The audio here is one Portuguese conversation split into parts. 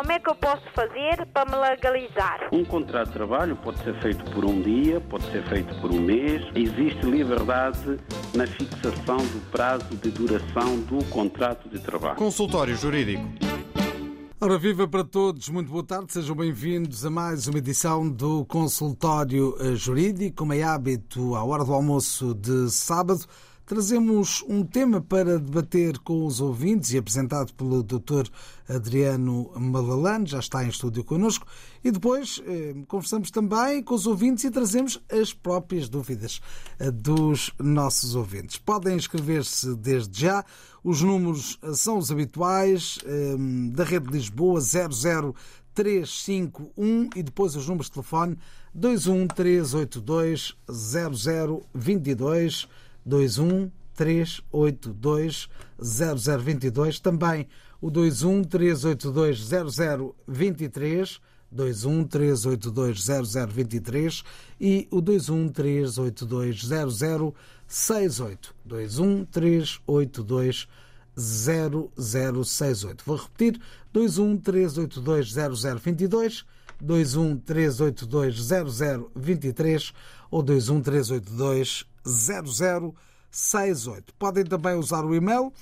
Como é que eu posso fazer para me legalizar? Um contrato de trabalho pode ser feito por um dia, pode ser feito por um mês. Existe liberdade na fixação do prazo de duração do contrato de trabalho. Consultório Jurídico. Ora, viva para todos, muito boa tarde, sejam bem-vindos a mais uma edição do Consultório eh, Jurídico. Como é hábito, à hora do almoço de sábado, trazemos um tema para debater com os ouvintes e apresentado pelo Dr. Adriano Malalane, já está em estúdio connosco, e depois eh, conversamos também com os ouvintes e trazemos as próprias dúvidas eh, dos nossos ouvintes. Podem inscrever-se desde já, os números eh, são os habituais, eh, da Rede de Lisboa 00351 e depois os números de telefone 21382 0022 21 382 0022, também o 21 382 0023, 21 382 0023 e o 21 382 0068, 21 382 0068. Vou repetir, 21 382 0022, 21 382 0023 ou 21 382 0068. Podem também usar o e-mail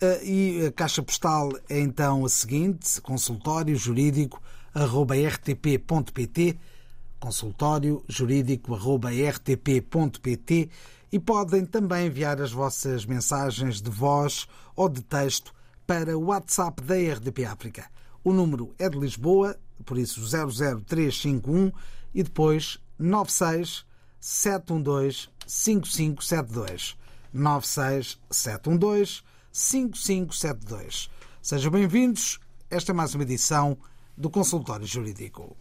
eh, e a caixa postal é então a seguinte: consultório jurídico rtp.pt consultório jurídico rtp.pt e podem também enviar as vossas mensagens de voz ou de texto para o WhatsApp da RDP África. O número é de Lisboa, por isso 00351 e depois 96 712 5572 96 712 5572. Sejam bem-vindos. Esta é mais uma edição do Consultório Jurídico.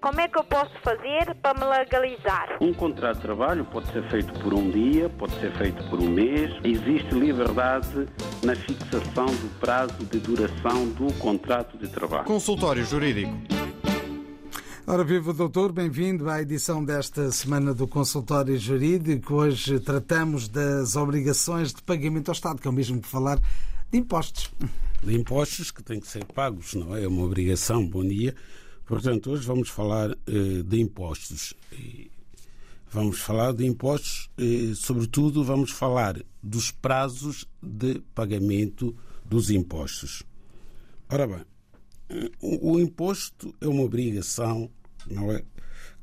Como é que eu posso fazer para me legalizar? Um contrato de trabalho pode ser feito por um dia, pode ser feito por um mês. Existe liberdade na fixação do prazo de duração do contrato de trabalho. Consultório Jurídico. Ora, viva doutor, bem-vindo à edição desta semana do Consultório Jurídico. Hoje tratamos das obrigações de pagamento ao Estado, que é o mesmo que falar de impostos. De impostos que têm que ser pagos, não é? É uma obrigação. Bom dia. Portanto, hoje vamos falar eh, de impostos. E vamos falar de impostos, eh, sobretudo vamos falar dos prazos de pagamento dos impostos. Ora bem, o imposto é uma obrigação não é,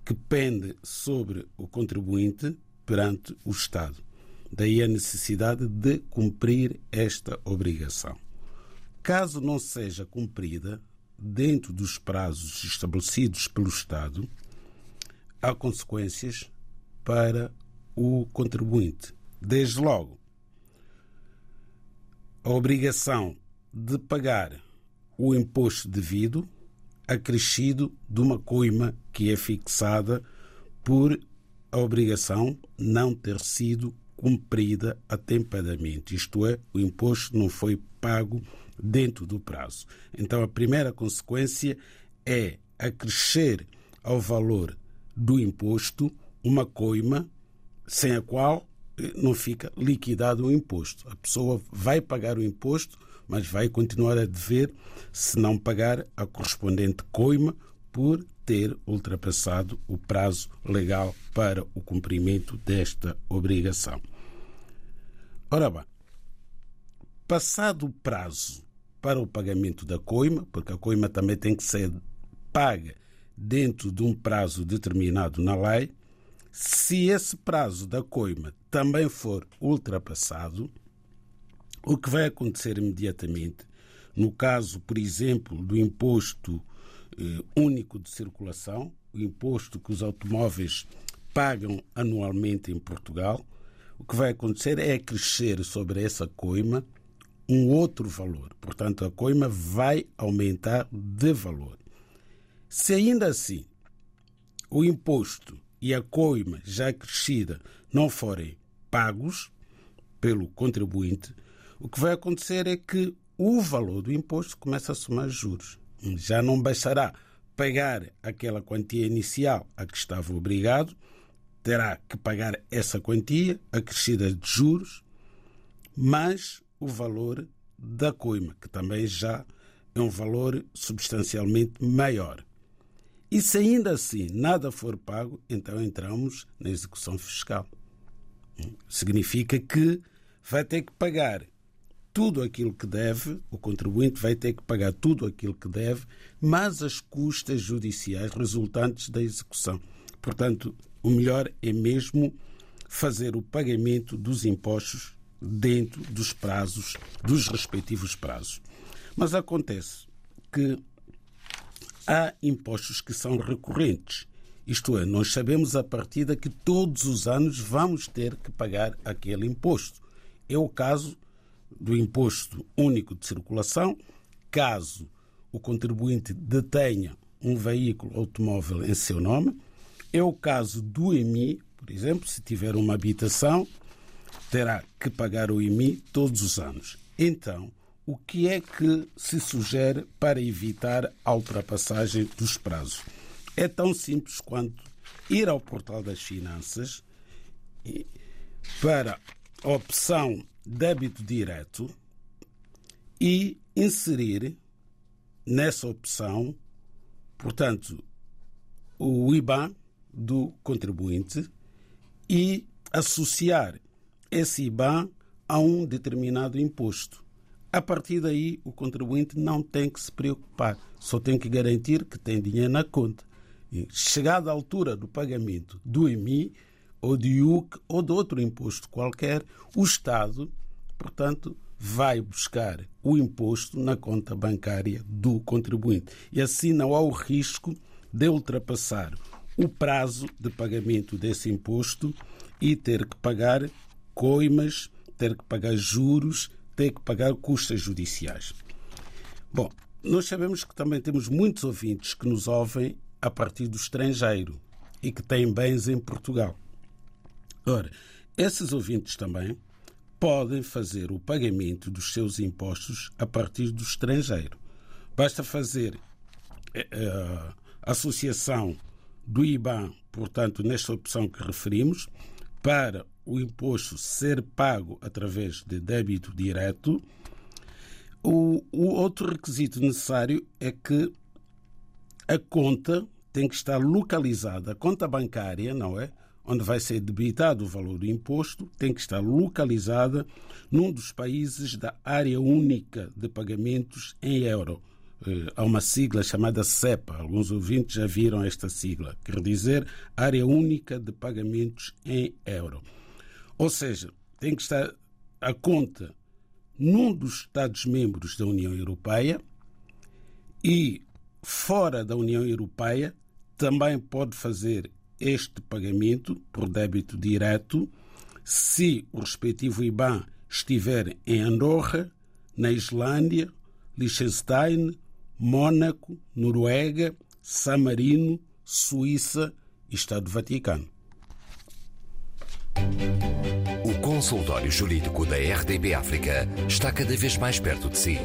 que pende sobre o contribuinte perante o Estado. Daí a necessidade de cumprir esta obrigação. Caso não seja cumprida, dentro dos prazos estabelecidos pelo Estado, há consequências para o contribuinte. Desde logo, a obrigação de pagar o imposto devido, acrescido de uma coima que é fixada por a obrigação não ter sido cumprida atempadamente, isto é, o imposto não foi pago dentro do prazo. Então, a primeira consequência é acrescer ao valor do imposto uma coima sem a qual não fica liquidado o imposto. A pessoa vai pagar o imposto, mas vai continuar a dever se não pagar a correspondente coima por ter ultrapassado o prazo legal para o cumprimento desta obrigação. Ora bem, passado o prazo para o pagamento da coima, porque a coima também tem que ser paga dentro de um prazo determinado na lei, se esse prazo da coima também for ultrapassado, o que vai acontecer imediatamente, no caso, por exemplo, do imposto eh, único de circulação, o imposto que os automóveis pagam anualmente em Portugal, o que vai acontecer é crescer sobre essa coima um outro valor. Portanto, a coima vai aumentar de valor. Se ainda assim o imposto e a coima já crescida não forem pagos pelo contribuinte, o que vai acontecer é que o valor do imposto começa a somar juros. Já não bastará pagar aquela quantia inicial a que estava obrigado, terá que pagar essa quantia acrescida de juros, mas o valor da coima, que também já é um valor substancialmente maior. E se ainda assim nada for pago, então entramos na execução fiscal. Significa que vai ter que pagar tudo aquilo que deve, o contribuinte vai ter que pagar tudo aquilo que deve, mas as custas judiciais resultantes da execução. Portanto, o melhor é mesmo fazer o pagamento dos impostos dentro dos prazos, dos respectivos prazos. Mas acontece que há impostos que são recorrentes. Isto é, nós sabemos a partida que todos os anos vamos ter que pagar aquele imposto. É o caso do imposto único de circulação, caso o contribuinte detenha um veículo automóvel em seu nome. É o caso do IMI, por exemplo, se tiver uma habitação, terá que pagar o IMI todos os anos. Então, o que é que se sugere para evitar a ultrapassagem dos prazos? É tão simples quanto ir ao portal das finanças para a opção débito direto e inserir nessa opção, portanto, o IBAN do contribuinte e associar esse IBAN a um determinado imposto. A partir daí, o contribuinte não tem que se preocupar, só tem que garantir que tem dinheiro na conta. E, chegada a altura do pagamento do IMI, ou de IUC, ou de outro imposto qualquer, o Estado, portanto, vai buscar o imposto na conta bancária do contribuinte. E assim não há o risco de ultrapassar o prazo de pagamento desse imposto e ter que pagar coimas, ter que pagar juros, ter que pagar custas judiciais. Bom, nós sabemos que também temos muitos ouvintes que nos ouvem a partir do estrangeiro e que têm bens em Portugal. Ora, esses ouvintes também podem fazer o pagamento dos seus impostos a partir do estrangeiro. Basta fazer uh, associação do IBAN, portanto, nesta opção que referimos, para o imposto ser pago através de débito direto. O, o outro requisito necessário é que a conta tem que estar localizada, a conta bancária, não é? Onde vai ser debitado o valor do imposto, tem que estar localizada num dos países da área única de pagamentos em euro. Eh, há uma sigla chamada CEPA. Alguns ouvintes já viram esta sigla. Quer dizer Área Única de Pagamentos em Euro. Ou seja, tem que estar a conta num dos Estados-membros da União Europeia e fora da União Europeia também pode fazer este pagamento por débito direto se o respectivo IBAN estiver em Andorra, na Islândia, Liechtenstein, Mônaco, Noruega, San Marino, Suíça e Estado Vaticano. Consultório jurídico da RDB África está cada vez mais perto de si.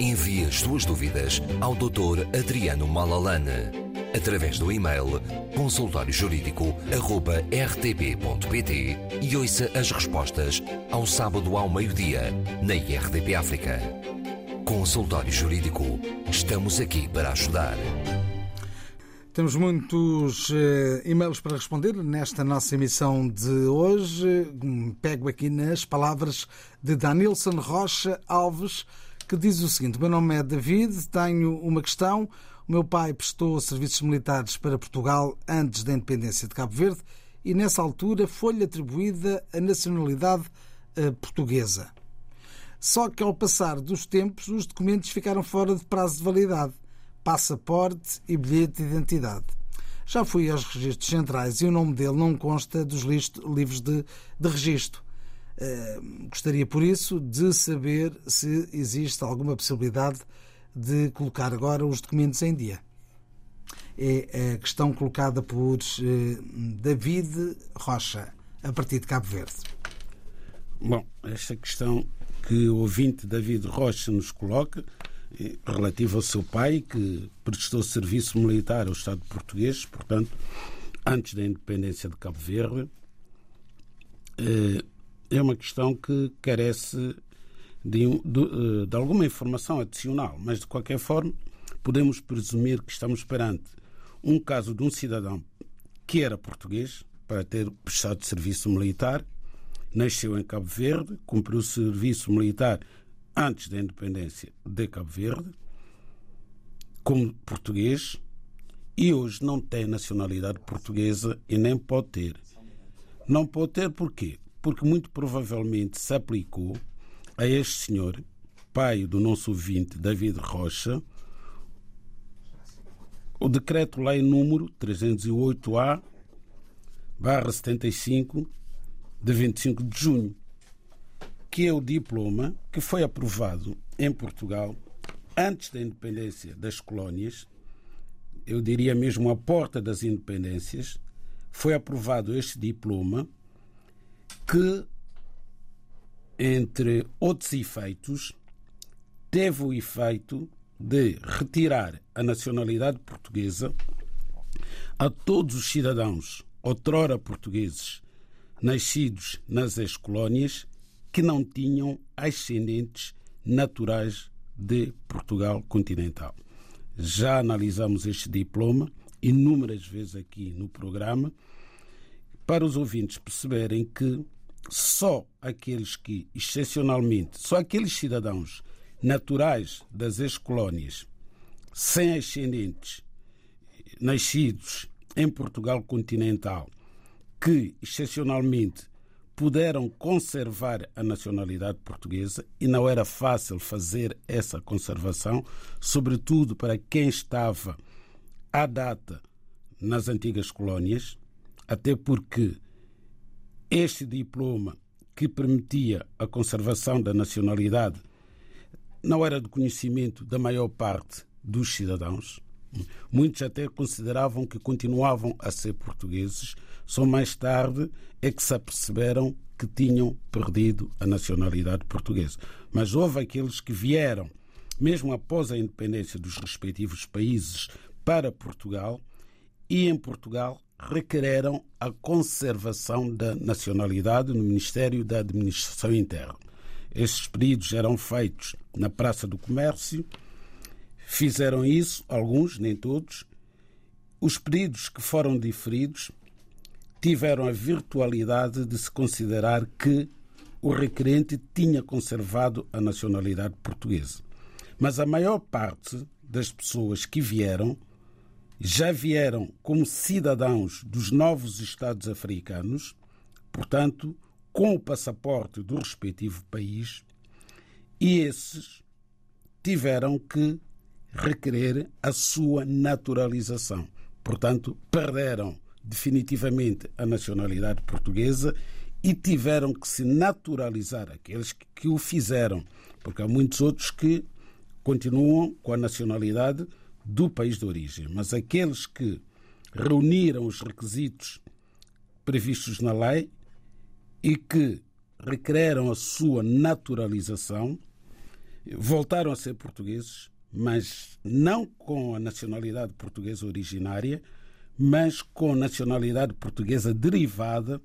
Envie as suas dúvidas ao Dr. Adriano Malalane através do e-mail consultóriojurídico.rtp.pt e ouça as respostas ao sábado ao meio-dia na RDP África. Consultório Jurídico. Estamos aqui para ajudar. Temos muitos uh, e-mails para responder nesta nossa emissão de hoje. Pego aqui nas palavras de Danilson Rocha Alves, que diz o seguinte: Meu nome é David, tenho uma questão. O meu pai prestou serviços militares para Portugal antes da independência de Cabo Verde e, nessa altura, foi-lhe atribuída a nacionalidade uh, portuguesa. Só que, ao passar dos tempos, os documentos ficaram fora de prazo de validade passaporte e bilhete de identidade. Já fui aos registros centrais e o nome dele não consta dos livros de, de registro. Uh, gostaria, por isso, de saber se existe alguma possibilidade de colocar agora os documentos em dia. É a questão colocada por uh, David Rocha, a partir de Cabo Verde. Bom, esta questão que o ouvinte David Rocha nos coloca relativo ao seu pai, que prestou serviço militar ao Estado português, portanto, antes da independência de Cabo Verde, eh, é uma questão que carece de, de, de alguma informação adicional, mas de qualquer forma podemos presumir que estamos perante um caso de um cidadão que era português, para ter prestado serviço militar, nasceu em Cabo Verde, cumpriu serviço militar antes da independência de Cabo Verde, como português, e hoje não tem nacionalidade portuguesa e nem pode ter. Não pode ter porquê? Porque muito provavelmente se aplicou a este senhor, pai do nosso ouvinte David Rocha, o decreto-lei número 308-A, barra 75, de 25 de junho, que é o diploma que foi aprovado em Portugal antes da independência das colónias, eu diria mesmo à porta das independências, foi aprovado este diploma que, entre outros efeitos, teve o efeito de retirar a nacionalidade portuguesa a todos os cidadãos outrora portugueses nascidos nas ex-colónias que não tinham ascendentes naturais de Portugal continental. Já analisamos este diploma inúmeras vezes aqui no programa para os ouvintes perceberem que só aqueles que, excepcionalmente, só aqueles cidadãos naturais das ex-colónias, sem ascendentes, nascidos em Portugal continental, que, excepcionalmente, puderam conservar a nacionalidade portuguesa e não era fácil fazer essa conservação, sobretudo para quem estava à data nas antigas colónias, até porque este diploma que permitia a conservação da nacionalidade não era de conhecimento da maior parte dos cidadãos. Muitos até consideravam que continuavam a ser portugueses, só mais tarde é que se aperceberam que tinham perdido a nacionalidade portuguesa. Mas houve aqueles que vieram, mesmo após a independência dos respectivos países, para Portugal e em Portugal requereram a conservação da nacionalidade no Ministério da Administração Interna. Estes pedidos eram feitos na Praça do Comércio, fizeram isso, alguns, nem todos. Os pedidos que foram diferidos tiveram a virtualidade de se considerar que o requerente tinha conservado a nacionalidade portuguesa. Mas a maior parte das pessoas que vieram já vieram como cidadãos dos novos Estados africanos, portanto, com o passaporte do respectivo país, e esses tiveram que requerer a sua naturalização. Portanto, perderam definitivamente a nacionalidade portuguesa e tiveram que se naturalizar aqueles que o fizeram, porque há muitos outros que continuam com a nacionalidade do país de origem, mas aqueles que reuniram os requisitos previstos na lei e que requereram a sua naturalização, voltaram a ser portugueses, mas não com a nacionalidade portuguesa originária, mas com nacionalidade portuguesa derivada,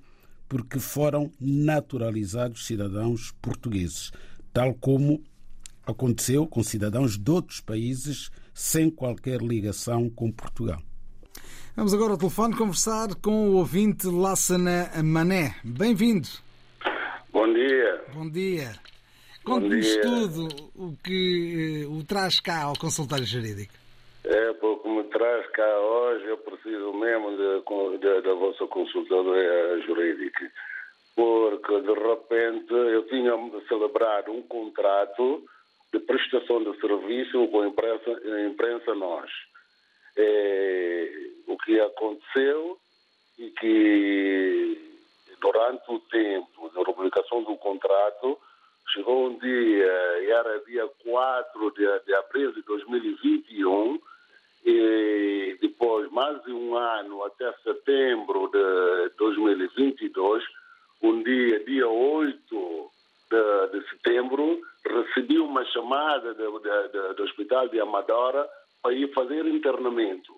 porque foram naturalizados cidadãos portugueses, tal como aconteceu com cidadãos de outros países sem qualquer ligação com Portugal. Vamos agora ao telefone conversar com o ouvinte Lassana Mané. Bem-vindo. Bom dia. Bom dia. Conte-nos tudo o que uh, o traz cá ao consultório jurídico. É, porque me traz cá hoje, eu preciso mesmo da vossa consultoria jurídica. Porque, de repente, eu tinha celebrado um contrato de prestação de serviço com a imprensa, a imprensa nós. É, o que aconteceu e que durante o tempo da publicação do contrato chegou um dia, era dia 4 de, de abril de 2021, e depois mais de um ano até setembro de 2022, um dia, dia 8 de, de setembro, recebi uma chamada do, do Hospital de Amadora para ir fazer internamento.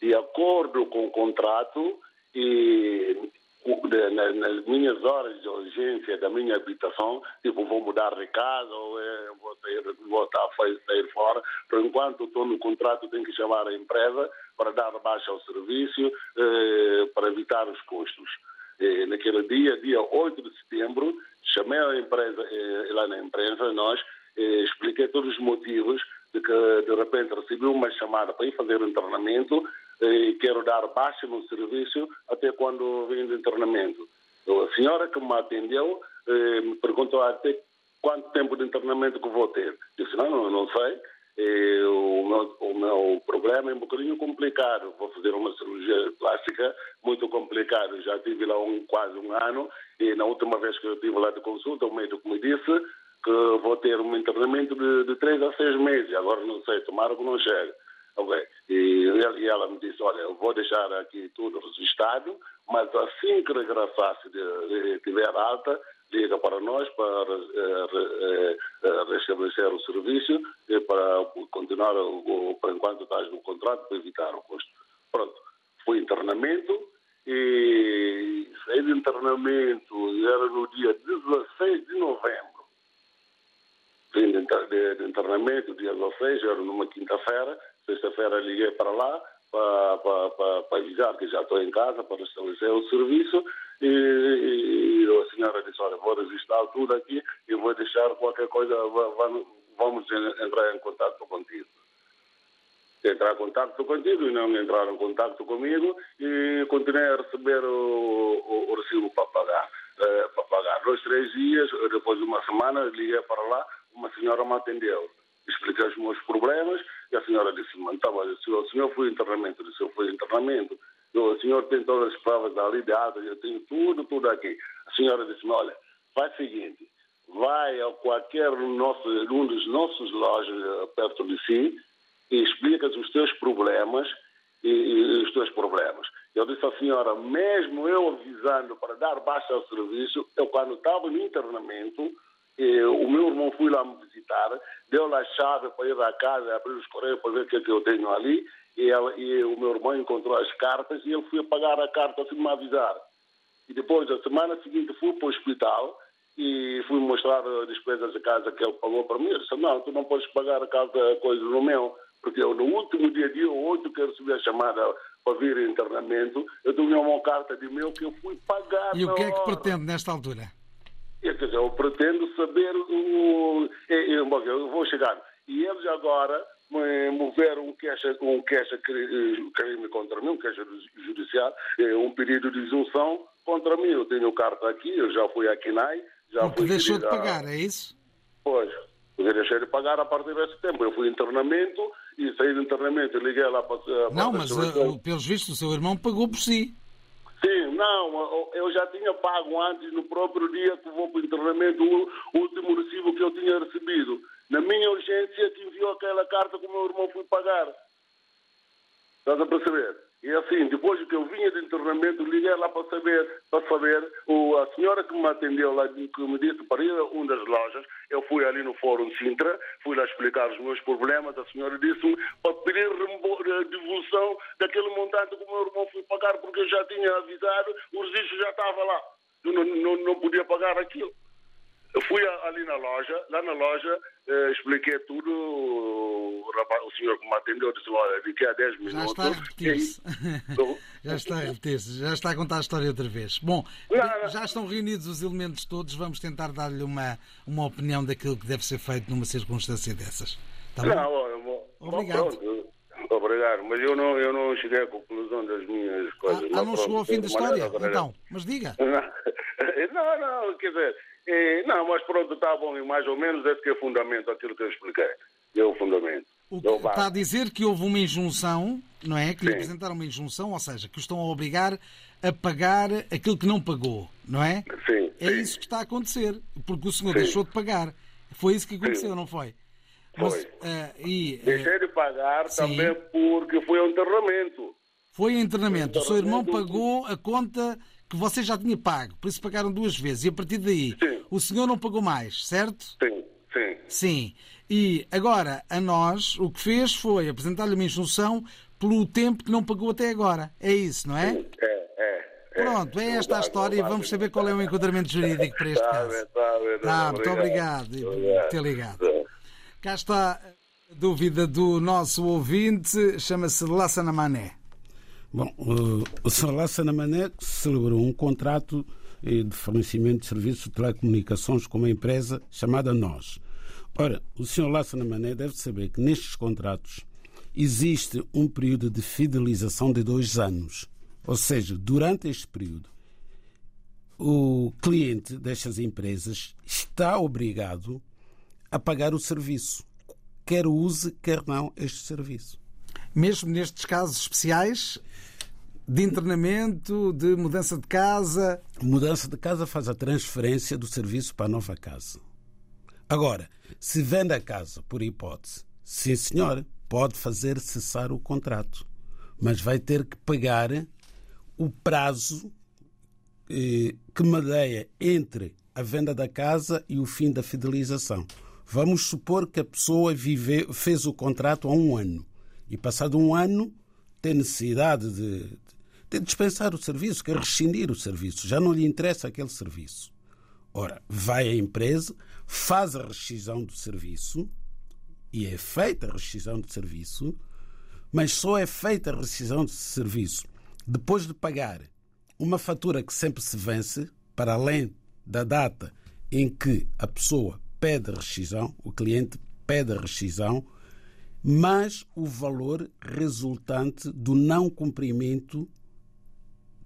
De acordo com o contrato, e nas minhas horas de urgência da minha habitação, tipo, vou mudar de casa ou é, vou, sair, vou estar sair fora. Por enquanto, estou no contrato, tenho que chamar a empresa para dar baixa ao serviço, eh, para evitar os custos. Eh, naquele dia, dia 8 de setembro, chamei a empresa, eh, lá na empresa, nós, eh, expliquei todos os motivos de que, de repente, recebi uma chamada para ir fazer um treinamento e quero dar baixa no serviço até quando vim de internamento. A senhora que me atendeu eh, me perguntou até quanto tempo de internamento que vou ter. Disse, não, não, não sei. E o, meu, o meu problema é um bocadinho complicado. Vou fazer uma cirurgia plástica muito complicada. Já tive lá um, quase um ano e na última vez que eu estive lá de consulta, o médico me disse que vou ter um internamento de, de a seis meses. Agora não sei, tomara que não chegue. E, e ela me disse, olha, eu vou deixar aqui tudo registrado, mas assim que de, de, tiver alta, liga para nós para eh, eh, restabelecer o serviço e para continuar, o, por enquanto estás no contrato, para evitar o custo. Pronto, fui internamento e saí de internamento, era no dia 16 de novembro. Vim de, de, de internamento, dia 16, era numa quinta-feira, Sexta-feira liguei para lá para, para, para, para, avisar que já estou em casa para estabelecer o serviço e, e, e a senhora disse, olha, vou registrar tudo aqui e vou deixar qualquer coisa, vamos entrar em contato contigo. Entrar em contato contigo e não entrar em contato comigo e continuei a receber o, o, o recibo para pagar. Eh, para pagar. Dois, três dias, depois de uma semana, liguei para lá, uma senhora me atendeu expliquei os meus problemas e a senhora disse, mano, tá, mas o senhor foi internamento, disse, eu fui internamento, o senhor tem todas as provas ali de ata, eu tenho tudo, tudo aqui. A senhora disse, olha, faz o seguinte, vai a qualquer nosso, um dos nossos lojas eh, perto de si e explicas os teus problemas e, e, os teus problemas. Eu disse à senhora, mesmo eu avisando para dar baixa ao serviço, eu quando estava no internamento, o meu irmão foi lá me visitar, deu lá a chave para ir à casa, abrir os correios para ver o que, é que eu tenho ali, e, ela, e, o meu irmão encontrou as cartas e ele foi pagar a carta sem me avisar. E depois, a semana seguinte, fui para o hospital e fui mostrar as despesas da casa que ele pagou para mim. Ele disse, não, tu não podes pagar a casa, coisa no meu, porque eu, no último dia, dia 8, que eu recebi a chamada para vir internamento, eu tinha uma carta de meu que eu fui pagar. E o que é que pretende nesta altura? Eu, quer dizer, eu pretendo saber o. Eu, eu vou chegar. E eles agora moveram um queixa, um queixa crime contra mim, um queixa judicial, é, um pedido de isenção contra mim. Eu tenho carta aqui, eu já fui a KINAI, já Porque fui. deixou de pagar, é isso? Pois. Eu deixei de pagar a partir desse tempo. Eu fui em internamento e saí do internamento e liguei lá para. para Não, mas uh, pelos vistos o seu irmão pagou por si. Sim, não, eu já tinha pago antes, no próprio dia que vou para o internamento, o último recibo que eu tinha recebido. Na minha urgência que enviou aquela carta que o meu irmão foi pagar. Estás a perceber? E assim, depois que eu vinha de internamento, liguei lá para saber, para saber, o, a senhora que me atendeu lá, que me disse para ir a uma das lojas, eu fui ali no Fórum Sintra, fui lá explicar os meus problemas, a senhora disse-me para pedir devolução daquele montante que o meu irmão foi pagar, porque eu já tinha avisado, o registro já estava lá. Eu não, não, não podia pagar aquilo. Eu fui ali na loja, lá na loja, eh, expliquei tudo. O, rapaz, o senhor que me atendeu disse: Olha, daqui a 10 minutos. Já está a repetir-se. já está a repetir-se, já está a contar a história outra vez. Bom, não, não. já estão reunidos os elementos todos, vamos tentar dar-lhe uma, uma opinião daquilo que deve ser feito numa circunstância dessas. Está bom? Não, olha, Obrigado. Bom, Obrigado, mas eu não, eu não cheguei à conclusão das minhas coisas. Ah, ah não, chegou ao fim da história? Então, mas diga. Não, não, quer dizer, e, não, mas pronto, está bom, e mais ou menos esse que é o fundamento, aquilo que eu expliquei. É o fundamento. O que está a dizer que houve uma injunção, não é? Que lhe apresentaram uma injunção, ou seja, que o estão a obrigar a pagar aquilo que não pagou, não é? Sim. É sim. isso que está a acontecer, porque o senhor sim. deixou de pagar. Foi isso que aconteceu, sim. não foi? Mas, foi. Uh, e, uh, Deixei de pagar também porque foi ao enterramento. Foi ao internamento. O seu irmão pagou a conta que você já tinha pago, por isso pagaram duas vezes. E a partir daí, sim. o senhor não pagou mais, certo? Sim, sim. Sim. E agora, a nós, o que fez foi apresentar-lhe uma instrução pelo tempo que não pagou até agora. É isso, não é? Sim, é, é. Pronto. Pronto, é esta a história e vamos saber qual é o enquadramento jurídico para este caso. Tá, muito obrigado por ter ligado. Cá está a dúvida do nosso ouvinte, chama-se Lassana Mané. Bom, o- o Sr. Lassana Mané celebrou um contrato eh, de fornecimento de serviços de telecomunicações com uma empresa chamada Nós. Ora, o Sr. Lassana Mané deve saber que nestes contratos existe um período de fidelização de dois anos. Ou seja, durante este período, o cliente destas empresas está obrigado a pagar o serviço, quer use, quer não, este serviço. Mesmo nestes casos especiais de internamento, de mudança de casa, Mudança de casa faz a transferência do serviço para a nova casa. Agora, se vende a casa, por hipótese, sim senhor, pode fazer cessar o contrato, mas vai ter que pagar o prazo eh, que medeia entre a venda da casa e o fim da fidelização. Vamos supor que a pessoa vive, fez o contrato há um ano e, passado um ano, tem necessidade de, de dispensar o serviço, quer rescindir o serviço, já não lhe interessa aquele serviço. Ora, vai à empresa, faz a rescisão do serviço e é feita a rescisão do serviço, mas só é feita a rescisão do serviço depois de pagar uma fatura que sempre se vence, para além da data em que a pessoa pede a rescisão, o cliente pede a rescisão, mas o valor resultante do não cumprimento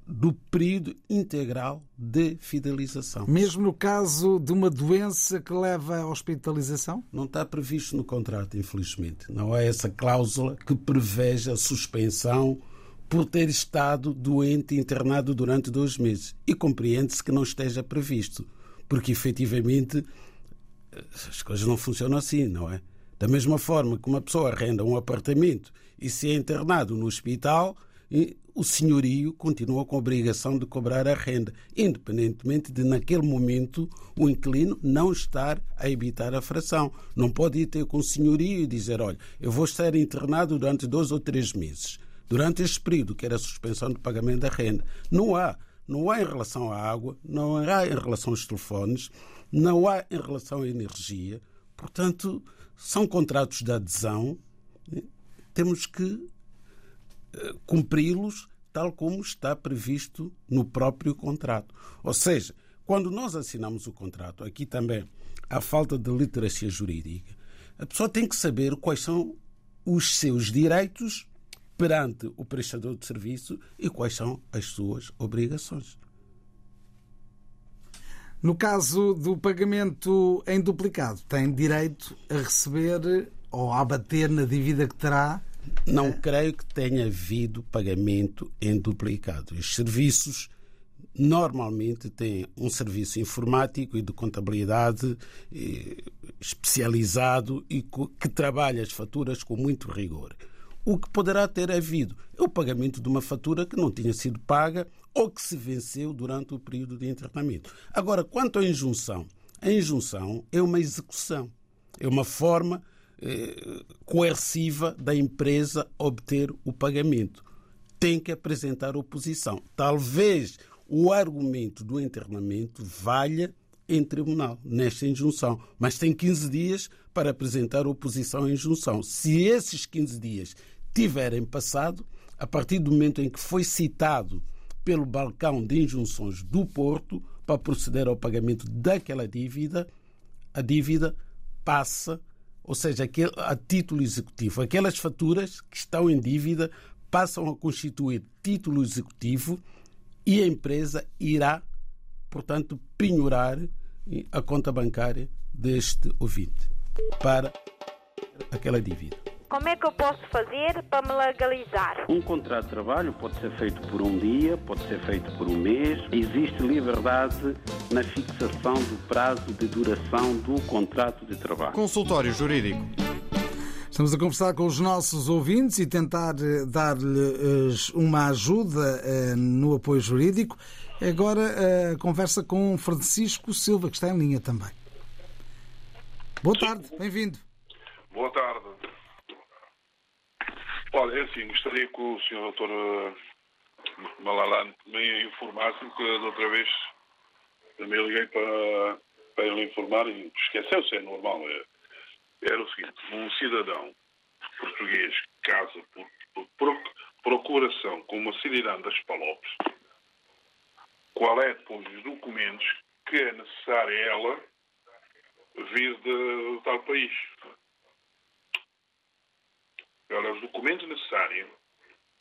do período integral de fidelização. mesmo no caso de uma doença que leva à hospitalização? Não está previsto no contrato, infelizmente. Não há essa cláusula que preveja a suspensão por ter estado doente e internado durante dois meses. E compreende-se que não esteja previsto, porque efetivamente as coisas não funcionam assim, não é? Da mesma forma que uma pessoa arrenda um apartamento e se é internado no hospital, o senhorio continua com a obrigação de cobrar a renda, independentemente de, naquele momento, o inquilino não estar a evitar a fração. Não pode ir ter com o senhorio e dizer: olha, eu vou estar internado durante dois ou três meses. Durante este período, que era a suspensão do pagamento da renda. Não há. Não há em relação à água, não há em relação aos telefones, não há em relação à energia. Portanto, são contratos de adesão. Temos que eh, cumpri-los tal como está previsto no próprio contrato. Ou seja, quando nós assinamos o contrato, aqui também há falta de literacia jurídica, a pessoa tem que saber quais são os seus direitos perante o prestador de serviço e quais são as suas obrigações. No caso do pagamento em duplicado, tem direito a receber ou a abater na dívida que terá. Não creio que tenha havido pagamento em duplicado. Os serviços normalmente têm um serviço informático e de contabilidade eh, especializado e que trabalha as faturas com muito rigor. O que poderá ter havido é o pagamento de uma fatura que não tinha sido paga ou que se venceu durante o período de internamento. Agora, quanto à injunção, a injunção é uma execução, é uma forma eh, coerciva da empresa obter o pagamento. Tem que apresentar oposição. Talvez o argumento do internamento valha em tribunal, nesta injunção, mas tem 15 dias para apresentar oposição à injunção. Se esses 15 dias tiverem passado, a partir do momento em que foi citado pelo balcão de injunções do Porto para proceder ao pagamento daquela dívida, a dívida passa, ou seja, aquele, a título executivo. Aquelas faturas que estão em dívida passam a constituir título executivo e a empresa irá, portanto, penhorar a conta bancária deste ouvinte para aquela dívida. Como é que eu posso fazer para me legalizar? Um contrato de trabalho pode ser feito por um dia, pode ser feito por um mês. Existe liberdade na fixação do prazo de duração do contrato de trabalho. Consultório Jurídico. Estamos a conversar com os nossos ouvintes e tentar eh, dar-lhes uma ajuda eh, no apoio jurídico. Agora eh, a conversa com Francisco Silva, que está em linha também. Boa tarde, bem-vindo. Boa tarde. Olha, é assim, gostaria que o Sr. Doutor eh, Malalane também informasse-me que da outra vez também liguei para, para ele informar e esqueceu-se, é normal. É, era o seguinte, um cidadão português que casa por, por, por procuração com uma cidadã das Palopes, qual é depois os documentos que é necessário ela vir de, de tal país. Ela, os documentos necessários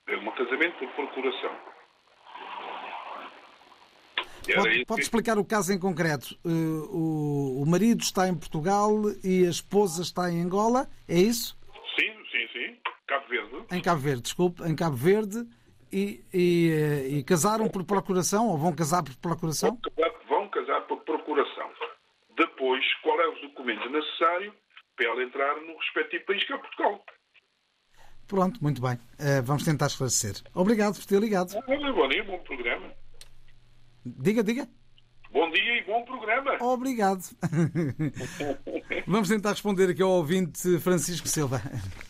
de um casamento por procuração. Pode, pode, explicar o caso em concreto? Uh, o, o, marido está em Portugal e a esposa está em Angola, é isso? Sim, sim, sim. Cabo Verde. Em Cabo Verde, desculpe, em Cabo Verde. E, e, eh, e casaram por procuração ou vão casar por procuração? Vão casar, por procuração. Depois, qual é os documentos necessários para ela entrar no respectivo país que é Portugal? Pronto, muito bem. Uh, vamos tentar esclarecer. Obrigado por ter ligado. Bom dia, bom programa. Diga, diga. Bom dia e bom programa. Obrigado. Vamos tentar responder aqui ao ouvinte Francisco Silva.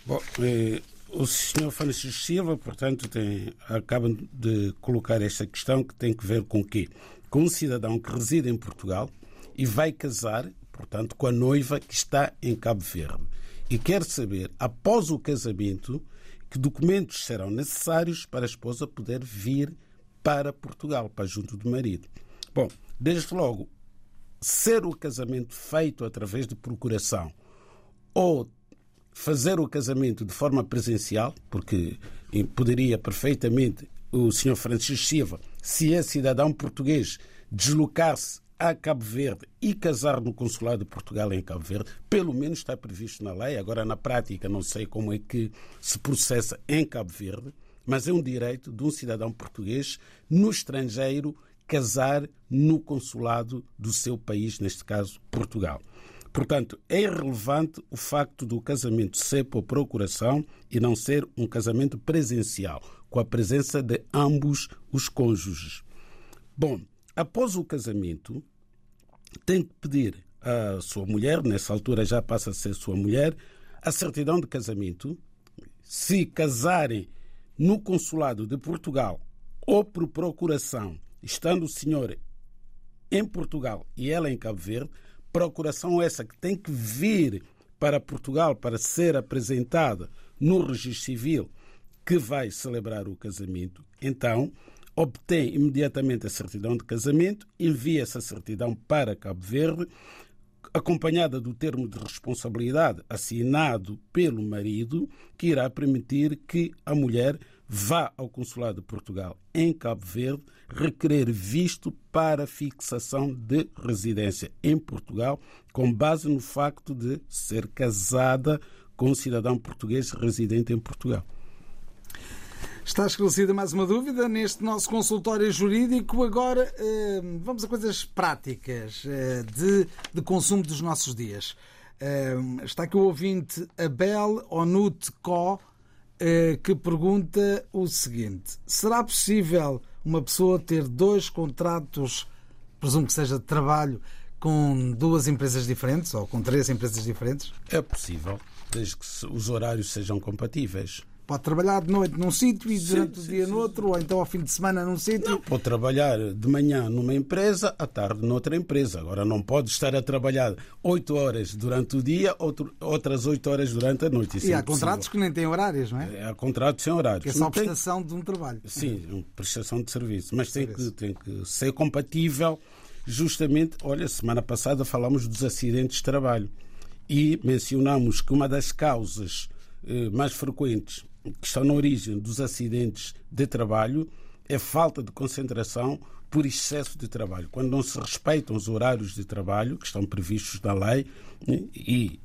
Bom, eh, o senhor Francisco Silva, portanto, tem, acaba de colocar esta questão que tem que ver com o quê? Com um cidadão que reside em Portugal e vai casar, portanto, com a noiva que está em Cabo Verde. E quer saber, após o casamento, que documentos serão necessários para a esposa poder vir para Portugal, para junto do marido. Bom, desde logo, ser o casamento feito através de procuração ou fazer o casamento de forma presencial, porque poderia perfeitamente o Sr. Francisco Silva, se é cidadão português, deslocar-se a Cabo Verde e casar no Consulado de Portugal em Cabo Verde, pelo menos está previsto na lei. Agora, na prática, não sei como é que se processa em Cabo Verde mas é um direito de um cidadão português no estrangeiro casar no consulado do seu país, neste caso Portugal. Portanto, é irrelevante o facto do casamento ser por procuração e não ser um casamento presencial, com a presença de ambos os cônjuges. Bom, após o casamento, tem que pedir à sua mulher, nessa altura já passa a ser sua mulher, a certidão de casamento. Se casarem no consulado de Portugal ou por procuração, estando o senhor em Portugal e ela em Cabo Verde, procuração essa que tem que vir para Portugal para ser apresentada no registro civil que vai celebrar o casamento, então obtém imediatamente a certidão de casamento, envia essa certidão para Cabo Verde, acompanhada do termo de responsabilidade assinado pelo marido, que irá permitir que a mulher vá ao Consulado de Portugal em Cabo Verde requerer visto para fixação de residência em Portugal, com base no facto de ser casada com um cidadão português residente em Portugal. Está esclarecida mais uma dúvida neste nosso consultório jurídico. Agora eh, vamos a coisas práticas eh, de, de consumo dos nossos dias. Eh, está aqui o ouvinte Abel Onut Co, que pergunta o seguinte: será possível uma pessoa ter dois contratos, presumo que seja de trabalho, com duas empresas diferentes ou com três empresas diferentes? É possível, desde que os horários sejam compatíveis. Pode trabalhar de noite num sítio e durante sim, o dia sim, noutro, sim. ou então ao fim de semana num sítio. Pode trabalhar de manhã numa empresa, à tarde noutra empresa. Agora não pode estar a trabalhar oito horas durante o dia, outro, outras oito horas durante a noite. Isso e é há contratos que nem têm horários, não é? Há contratos sem horários. Que é só prestação tem... de um trabalho. Sim, prestação de serviço. Mas tem que, tem que ser compatível. Justamente, olha, semana passada falámos dos acidentes de trabalho e mencionamos que uma das causas eh, mais frequentes que estão na origem dos acidentes de trabalho é falta de concentração por excesso de trabalho. Quando não se respeitam os horários de trabalho que estão previstos na lei e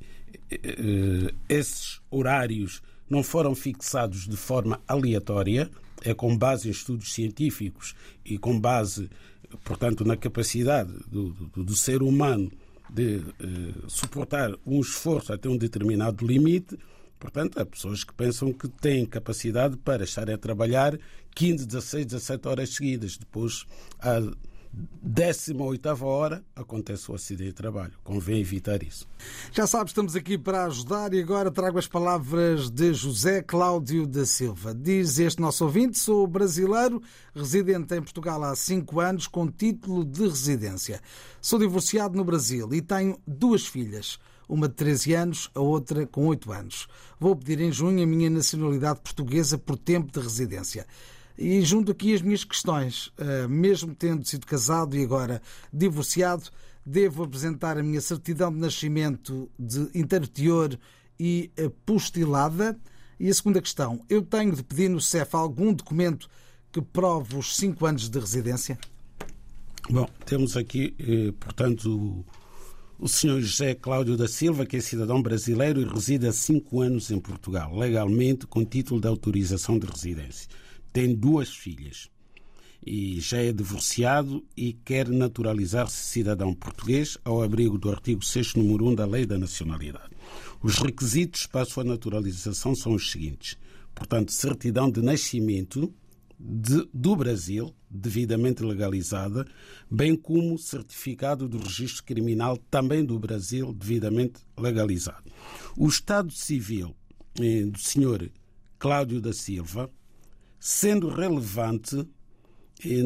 eh, esses horários não foram fixados de forma aleatória, é com base em estudos científicos e com base, portanto, na capacidade do, do, do ser humano de eh, suportar um esforço até um determinado limite, Portanto, há pessoas que pensam que têm capacidade para estarem a trabalhar 15, 16, 17 horas seguidas. Depois há 18 hora acontece o acidente de trabalho. Convém evitar isso. Já sabes, estamos aqui para ajudar e agora trago as palavras de José Cláudio da Silva. Diz este nosso ouvinte: sou brasileiro, residente em Portugal há cinco anos, com título de residência. Sou divorciado no Brasil e tenho duas filhas. Uma de 13 anos, a outra com 8 anos. Vou pedir em junho a minha nacionalidade portuguesa por tempo de residência. E junto aqui as minhas questões. Uh, mesmo tendo sido casado e agora divorciado, devo apresentar a minha certidão de nascimento de interteor e apostilada? E a segunda questão, eu tenho de pedir no CEF algum documento que prove os 5 anos de residência? Bom, temos aqui, eh, portanto, senhor José Cláudio da Silva, que é cidadão brasileiro e reside há cinco anos em Portugal, legalmente com título de autorização de residência tem duas filhas e já é divorciado e quer naturalizar-se cidadão português ao abrigo do artigo 6 número 1 da Lei da Nacionalidade. Os requisitos para a sua naturalização são os seguintes. Portanto, certidão de nascimento de, do Brasil, devidamente legalizada, bem como certificado do registro criminal também do Brasil, devidamente legalizado. O Estado Civil eh, do Sr. Cláudio da Silva sendo relevante,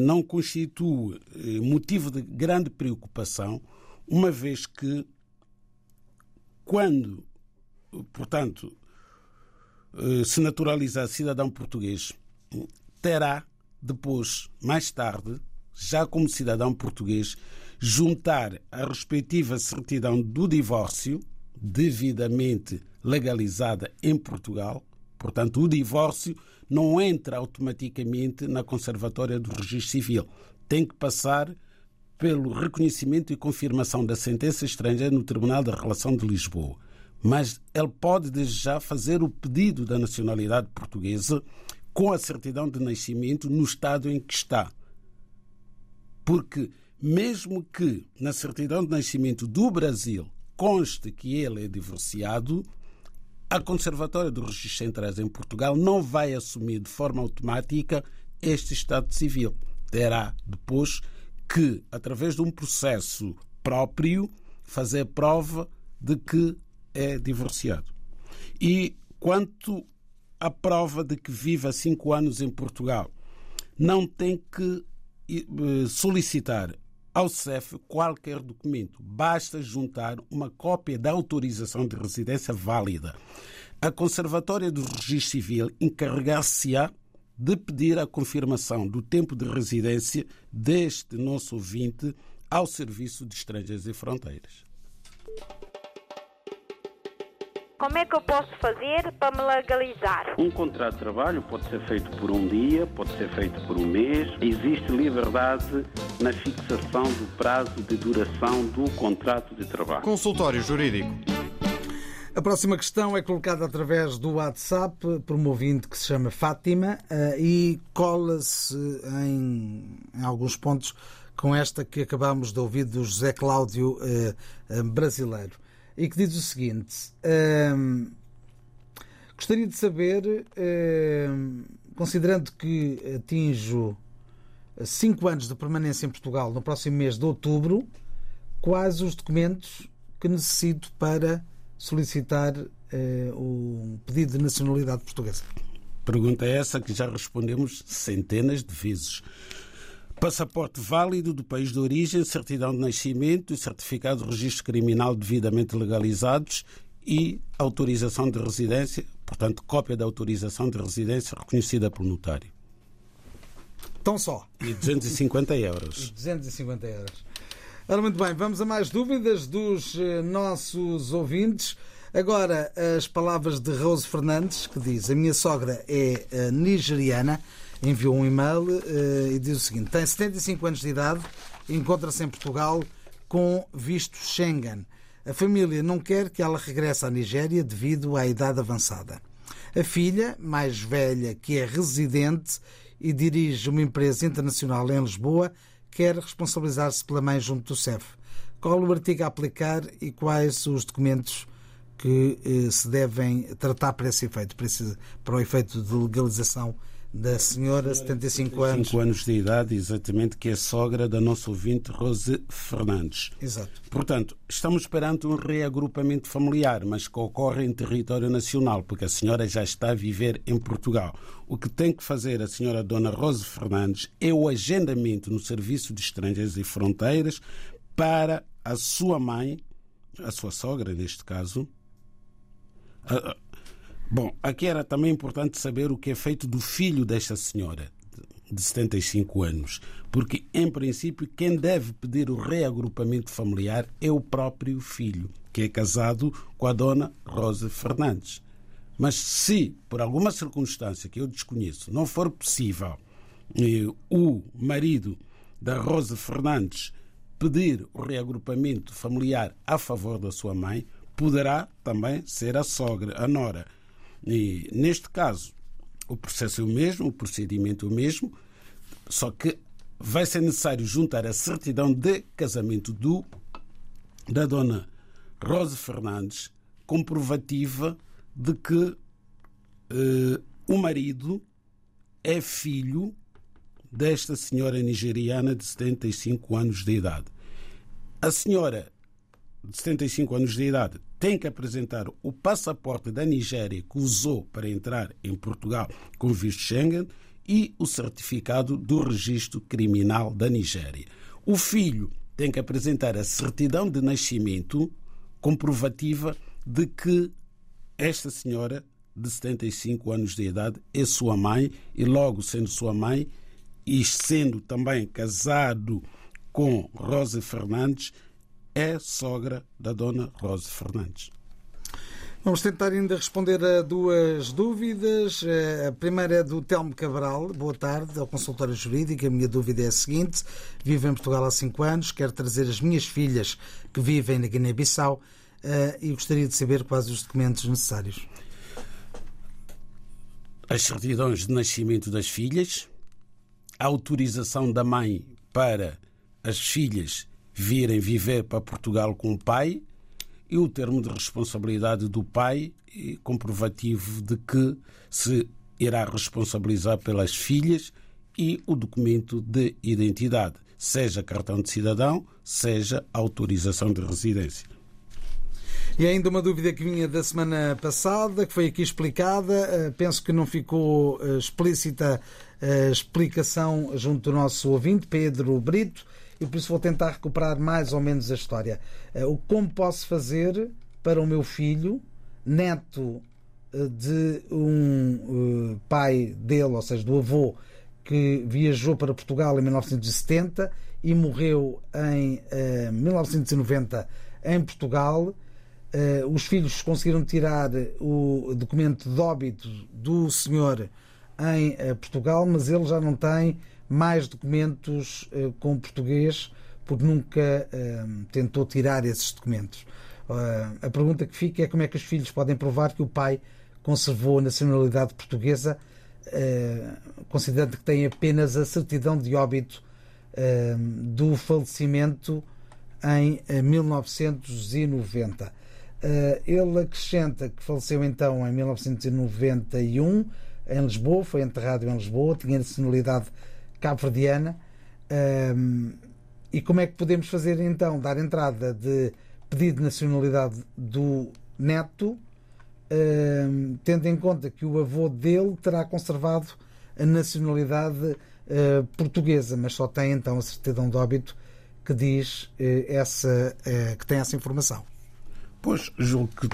não constitui eh, motivo de grande preocupação, uma vez que, quando, portanto, eh, se naturalizar cidadão português, terá depois, mais tarde, já como cidadão português, juntar a respectiva certidão do divórcio, devidamente legalizada em Portugal, portanto, o divórcio não entra automaticamente na conservatória do registro civil. Tem que passar pelo reconhecimento e confirmação da sentença estrangeira no Tribunal da Relação de Lisboa. Mas ele pode, desde já, fazer o pedido da nacionalidade portuguesa com a certidão de nascimento no estado em que está. Porque, mesmo que na certidão de nascimento do Brasil conste que ele é divorciado, a Conservatória dos Registros Centrais em Portugal não vai assumir de forma automática este Estado Civil. Terá depois que, através de um processo próprio, fazer prova de que é divorciado. E quanto à prova de que vive há cinco anos em Portugal, não tem que eh, solicitar ao CEF qualquer documento. Basta juntar uma cópia da autorização de residência válida. A Conservatória do Registro Civil encarregar-se-á de pedir a confirmação do tempo de residência deste nosso ouvinte ao Serviço de Estrangeiros e Fronteiras. Como é que eu posso fazer para me legalizar? Um contrato de trabalho pode ser feito por um dia, pode ser feito por um mês. Existe liberdade na fixação do prazo de duração do contrato de trabalho. Consultório Jurídico. A próxima questão é colocada através do WhatsApp por um ouvinte que se chama Fátima eh, e cola-se em, em alguns pontos com esta que acabamos de ouvir do José Cláudio eh, eh, brasileiro e que diz o seguinte: hum, gostaria de saber, hum, considerando que atinjo cinco anos de permanência em Portugal no próximo mês de outubro, quais os documentos que necessito para solicitar uh, o pedido de nacionalidade portuguesa? Pergunta essa que já respondemos centenas de vezes. Passaporte válido do país de origem, certidão de nascimento e certificado de registro criminal devidamente legalizados e autorização de residência, portanto, cópia da autorização de residência reconhecida pelo notário. Tão só. E 250 euros. 250 euros. Ora, muito bem, vamos a mais dúvidas dos eh, nossos ouvintes. Agora, as palavras de Rose Fernandes, que diz: A minha sogra é eh, nigeriana enviou um e-mail uh, e diz o seguinte: tem 75 anos de idade, encontra-se em Portugal com visto Schengen. A família não quer que ela regresse à Nigéria devido à idade avançada. A filha, mais velha, que é residente e dirige uma empresa internacional em Lisboa, quer responsabilizar-se pela mãe junto do CEF. Qual o artigo a aplicar e quais os documentos que eh, se devem tratar para esse efeito, para, esse, para o efeito de legalização da senhora, 75 anos. 5 anos de idade, exatamente, que é sogra da nossa ouvinte Rose Fernandes. Exato. Portanto, estamos perante um reagrupamento familiar, mas que ocorre em território nacional, porque a senhora já está a viver em Portugal. O que tem que fazer a senhora Dona Rose Fernandes é o agendamento no Serviço de Estrangeiros e Fronteiras para a sua mãe, a sua sogra neste caso, Bom, aqui era também importante saber o que é feito do filho desta senhora, de 75 anos, porque, em princípio, quem deve pedir o reagrupamento familiar é o próprio filho, que é casado com a dona Rosa Fernandes. Mas se, por alguma circunstância que eu desconheço, não for possível eh, o marido da Rosa Fernandes pedir o reagrupamento familiar a favor da sua mãe, poderá também ser a sogra, a nora. E, neste caso, o processo é o mesmo, o procedimento é o mesmo, só que vai ser necessário juntar a certidão de casamento do da dona Rosa Fernandes, comprovativa de que eh, o marido é filho desta senhora nigeriana de 75 anos de idade. A senhora de 75 anos de idade tem que apresentar o passaporte da Nigéria que usou para entrar em Portugal com visto Schengen e o certificado do registro criminal da Nigéria. O filho tem que apresentar a certidão de nascimento comprovativa de que esta senhora de 75 anos de idade é sua mãe e logo sendo sua mãe e sendo também casado com Rosa Fernandes, é sogra da dona Rosa Fernandes. Vamos tentar ainda responder a duas dúvidas. A primeira é do Telmo Cabral. Boa tarde, ao consultório jurídico. A minha dúvida é a seguinte: vivo em Portugal há cinco anos, quero trazer as minhas filhas que vivem na Guiné-Bissau eh, e gostaria de saber quais os documentos necessários. As certidões de nascimento das filhas, a autorização da mãe para as filhas virem viver para Portugal com o pai e o termo de responsabilidade do pai comprovativo de que se irá responsabilizar pelas filhas e o documento de identidade, seja cartão de cidadão, seja autorização de residência. E ainda uma dúvida que vinha da semana passada, que foi aqui explicada, eh, penso que não ficou eh, explícita a explicação junto do nosso ouvinte, Pedro Brito, e por isso vou tentar recuperar mais ou menos a história. Eh, o como posso fazer para o meu filho, neto eh, de um eh, pai dele, ou seja, do avô, que viajou para Portugal em 1970 e morreu em 1990 em Portugal. Os filhos conseguiram tirar o documento de óbito do senhor em Portugal, mas ele já não tem mais documentos uh, com português, porque nunca uh, tentou tirar esses documentos. Uh, a pergunta que fica é como é que os filhos podem provar que o pai conservou a nacionalidade portuguesa, considerando que tem apenas a certidão de óbito do falecimento em 1990. ele acrescenta que faleceu então em 1991 em Lisboa, foi enterrado em Lisboa, tinha nacionalidade cabo-verdiana. Um, e como é que podemos fazer então? Dar entrada de pedido de nacionalidade do neto, um, tendo em conta que o avô dele terá conservado a nacionalidade uh, portuguesa, mas só tem então a certidão de óbito que diz uh, essa, uh, que tem essa informação. Pois, julgo que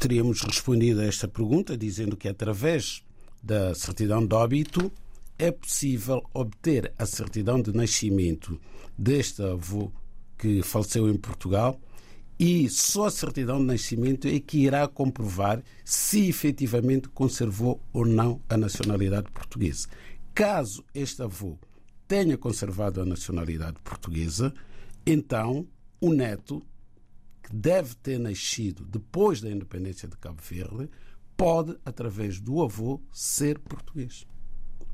teríamos respondido a esta pergunta dizendo que através da certidão de óbito é possível obter a certidão de nascimento deste avô que faleceu em Portugal e só a certidão de nascimento é que irá comprovar se efetivamente conservou ou não a nacionalidade portuguesa. Caso este avô tenha conservado a nacionalidade portuguesa, então o neto, que deve ter nascido depois da independência de Cabo Verde, pode, através do avô, ser português.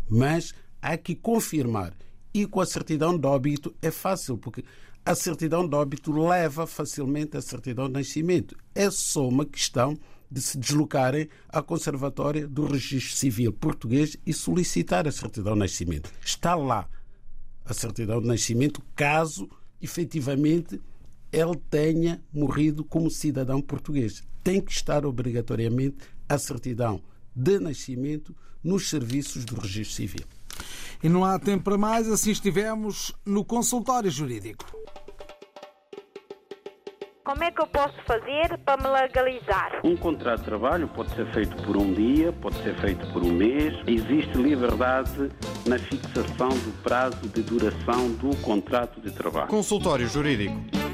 Mas há que confirmar. E com a certidão de óbito é fácil, porque a certidão de óbito leva facilmente a certidão de nascimento. É só uma questão de se deslocarem à Conservatória do Registro Civil Português e solicitar a certidão de nascimento. Está lá a certidão de nascimento, caso efetivamente ele tenha morrido como cidadão português. Tem que estar obrigatoriamente a certidão de nascimento nos serviços do registro civil. E não há tempo para mais, assim estivemos no consultório jurídico. Como é que eu posso fazer para me legalizar? Um contrato de trabalho pode ser feito por um dia, pode ser feito por um mês. Existe liberdade na fixação do prazo de duração do contrato de trabalho. Consultório Jurídico